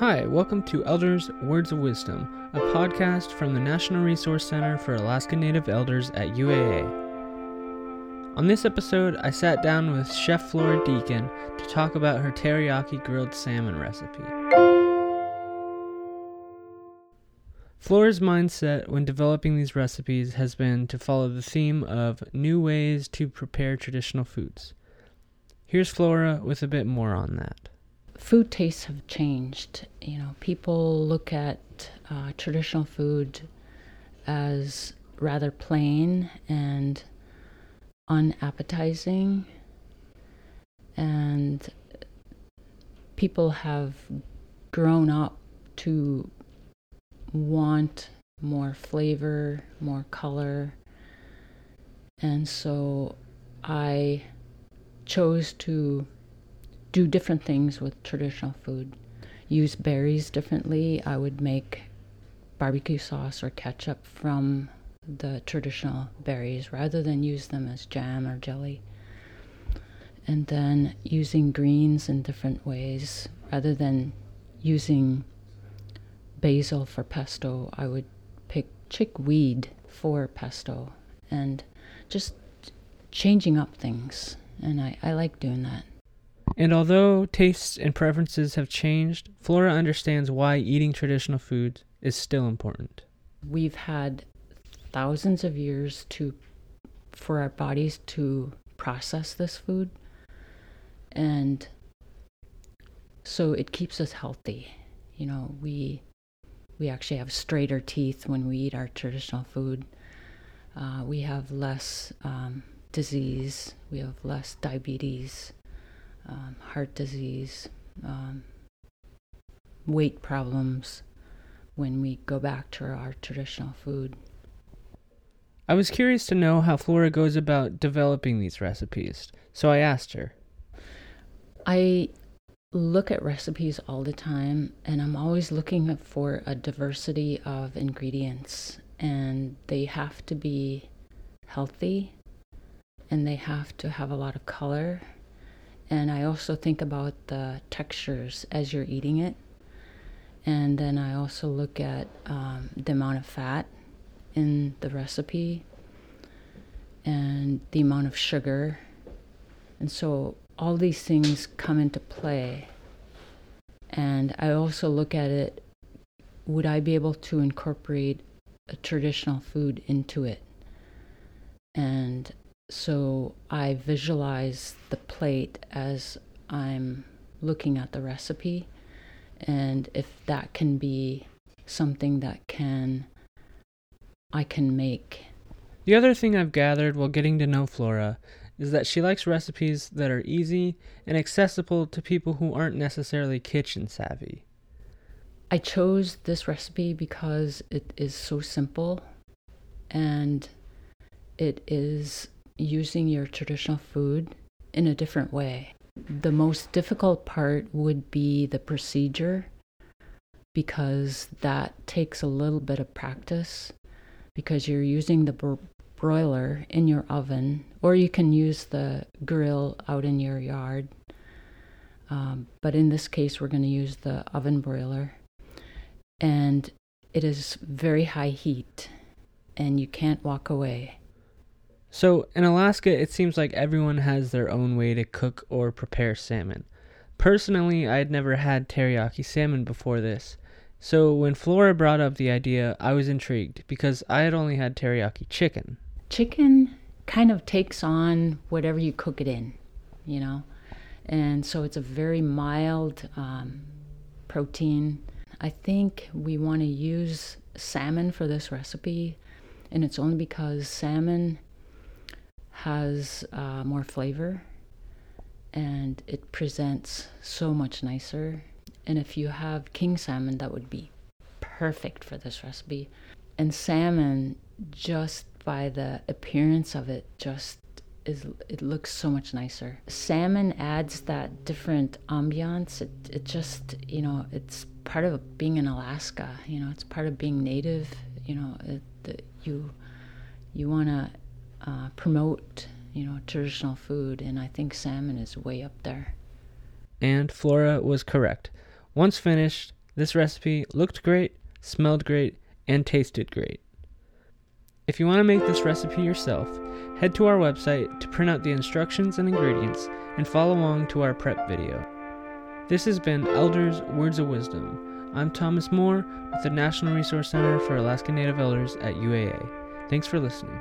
Hi, welcome to Elders Words of Wisdom, a podcast from the National Resource Center for Alaska Native Elders at UAA. On this episode, I sat down with Chef Flora Deacon to talk about her teriyaki grilled salmon recipe. Flora's mindset when developing these recipes has been to follow the theme of new ways to prepare traditional foods. Here's Flora with a bit more on that food tastes have changed. You know, people look at uh, traditional food as rather plain and unappetizing, and people have grown up to want more flavor, more color, and so I chose to do different things with traditional food. Use berries differently. I would make barbecue sauce or ketchup from the traditional berries rather than use them as jam or jelly. And then using greens in different ways rather than using basil for pesto, I would pick chickweed for pesto and just changing up things. And I, I like doing that. And although tastes and preferences have changed, Flora understands why eating traditional foods is still important. We've had thousands of years to for our bodies to process this food and so it keeps us healthy. You know, we we actually have straighter teeth when we eat our traditional food. Uh, we have less um, disease. We have less diabetes um, heart disease, um, weight problems when we go back to our traditional food. I was curious to know how Flora goes about developing these recipes, so I asked her. I look at recipes all the time, and I'm always looking for a diversity of ingredients, and they have to be healthy and they have to have a lot of color and I also think about the textures as you're eating it. And then I also look at um, the amount of fat in the recipe and the amount of sugar. And so all these things come into play. And I also look at it would I be able to incorporate a traditional food into it? And so I visualize the plate as I'm looking at the recipe, and if that can be something that can I can make. The other thing I've gathered while getting to know Flora is that she likes recipes that are easy and accessible to people who aren't necessarily kitchen savvy. I chose this recipe because it is so simple and it is using your traditional food in a different way. The most difficult part would be the procedure because that takes a little bit of practice because you're using the bro- broiler in your oven or you can use the grill out in your yard. Um, but in this case, we're going to use the oven broiler. And it is very high heat and you can't walk away. So, in Alaska, it seems like everyone has their own way to cook or prepare salmon. Personally, I had never had teriyaki salmon before this, so when Flora brought up the idea, I was intrigued because I had only had teriyaki chicken. Chicken kind of takes on whatever you cook it in, you know, and so it's a very mild um, protein. I think we want to use salmon for this recipe, and it's only because salmon has uh, more flavor and it presents so much nicer. And if you have king salmon, that would be perfect for this recipe. And salmon, just by the appearance of it, just is it looks so much nicer. Salmon adds that different ambiance. It it just you know it's part of being in Alaska. You know it's part of being native. You know it, you you want to uh, promote, you know, traditional food, and I think salmon is way up there. And Flora was correct. Once finished, This recipe looked great, smelled great, and tasted great. If you want to make this recipe yourself, head to our website to print out the instructions and ingredients and follow along to our prep video. This has been Elders Words of Wisdom. I'm Thomas Moore with the National Resource Center for Alaska Native Elders at UAA. Thanks for listening.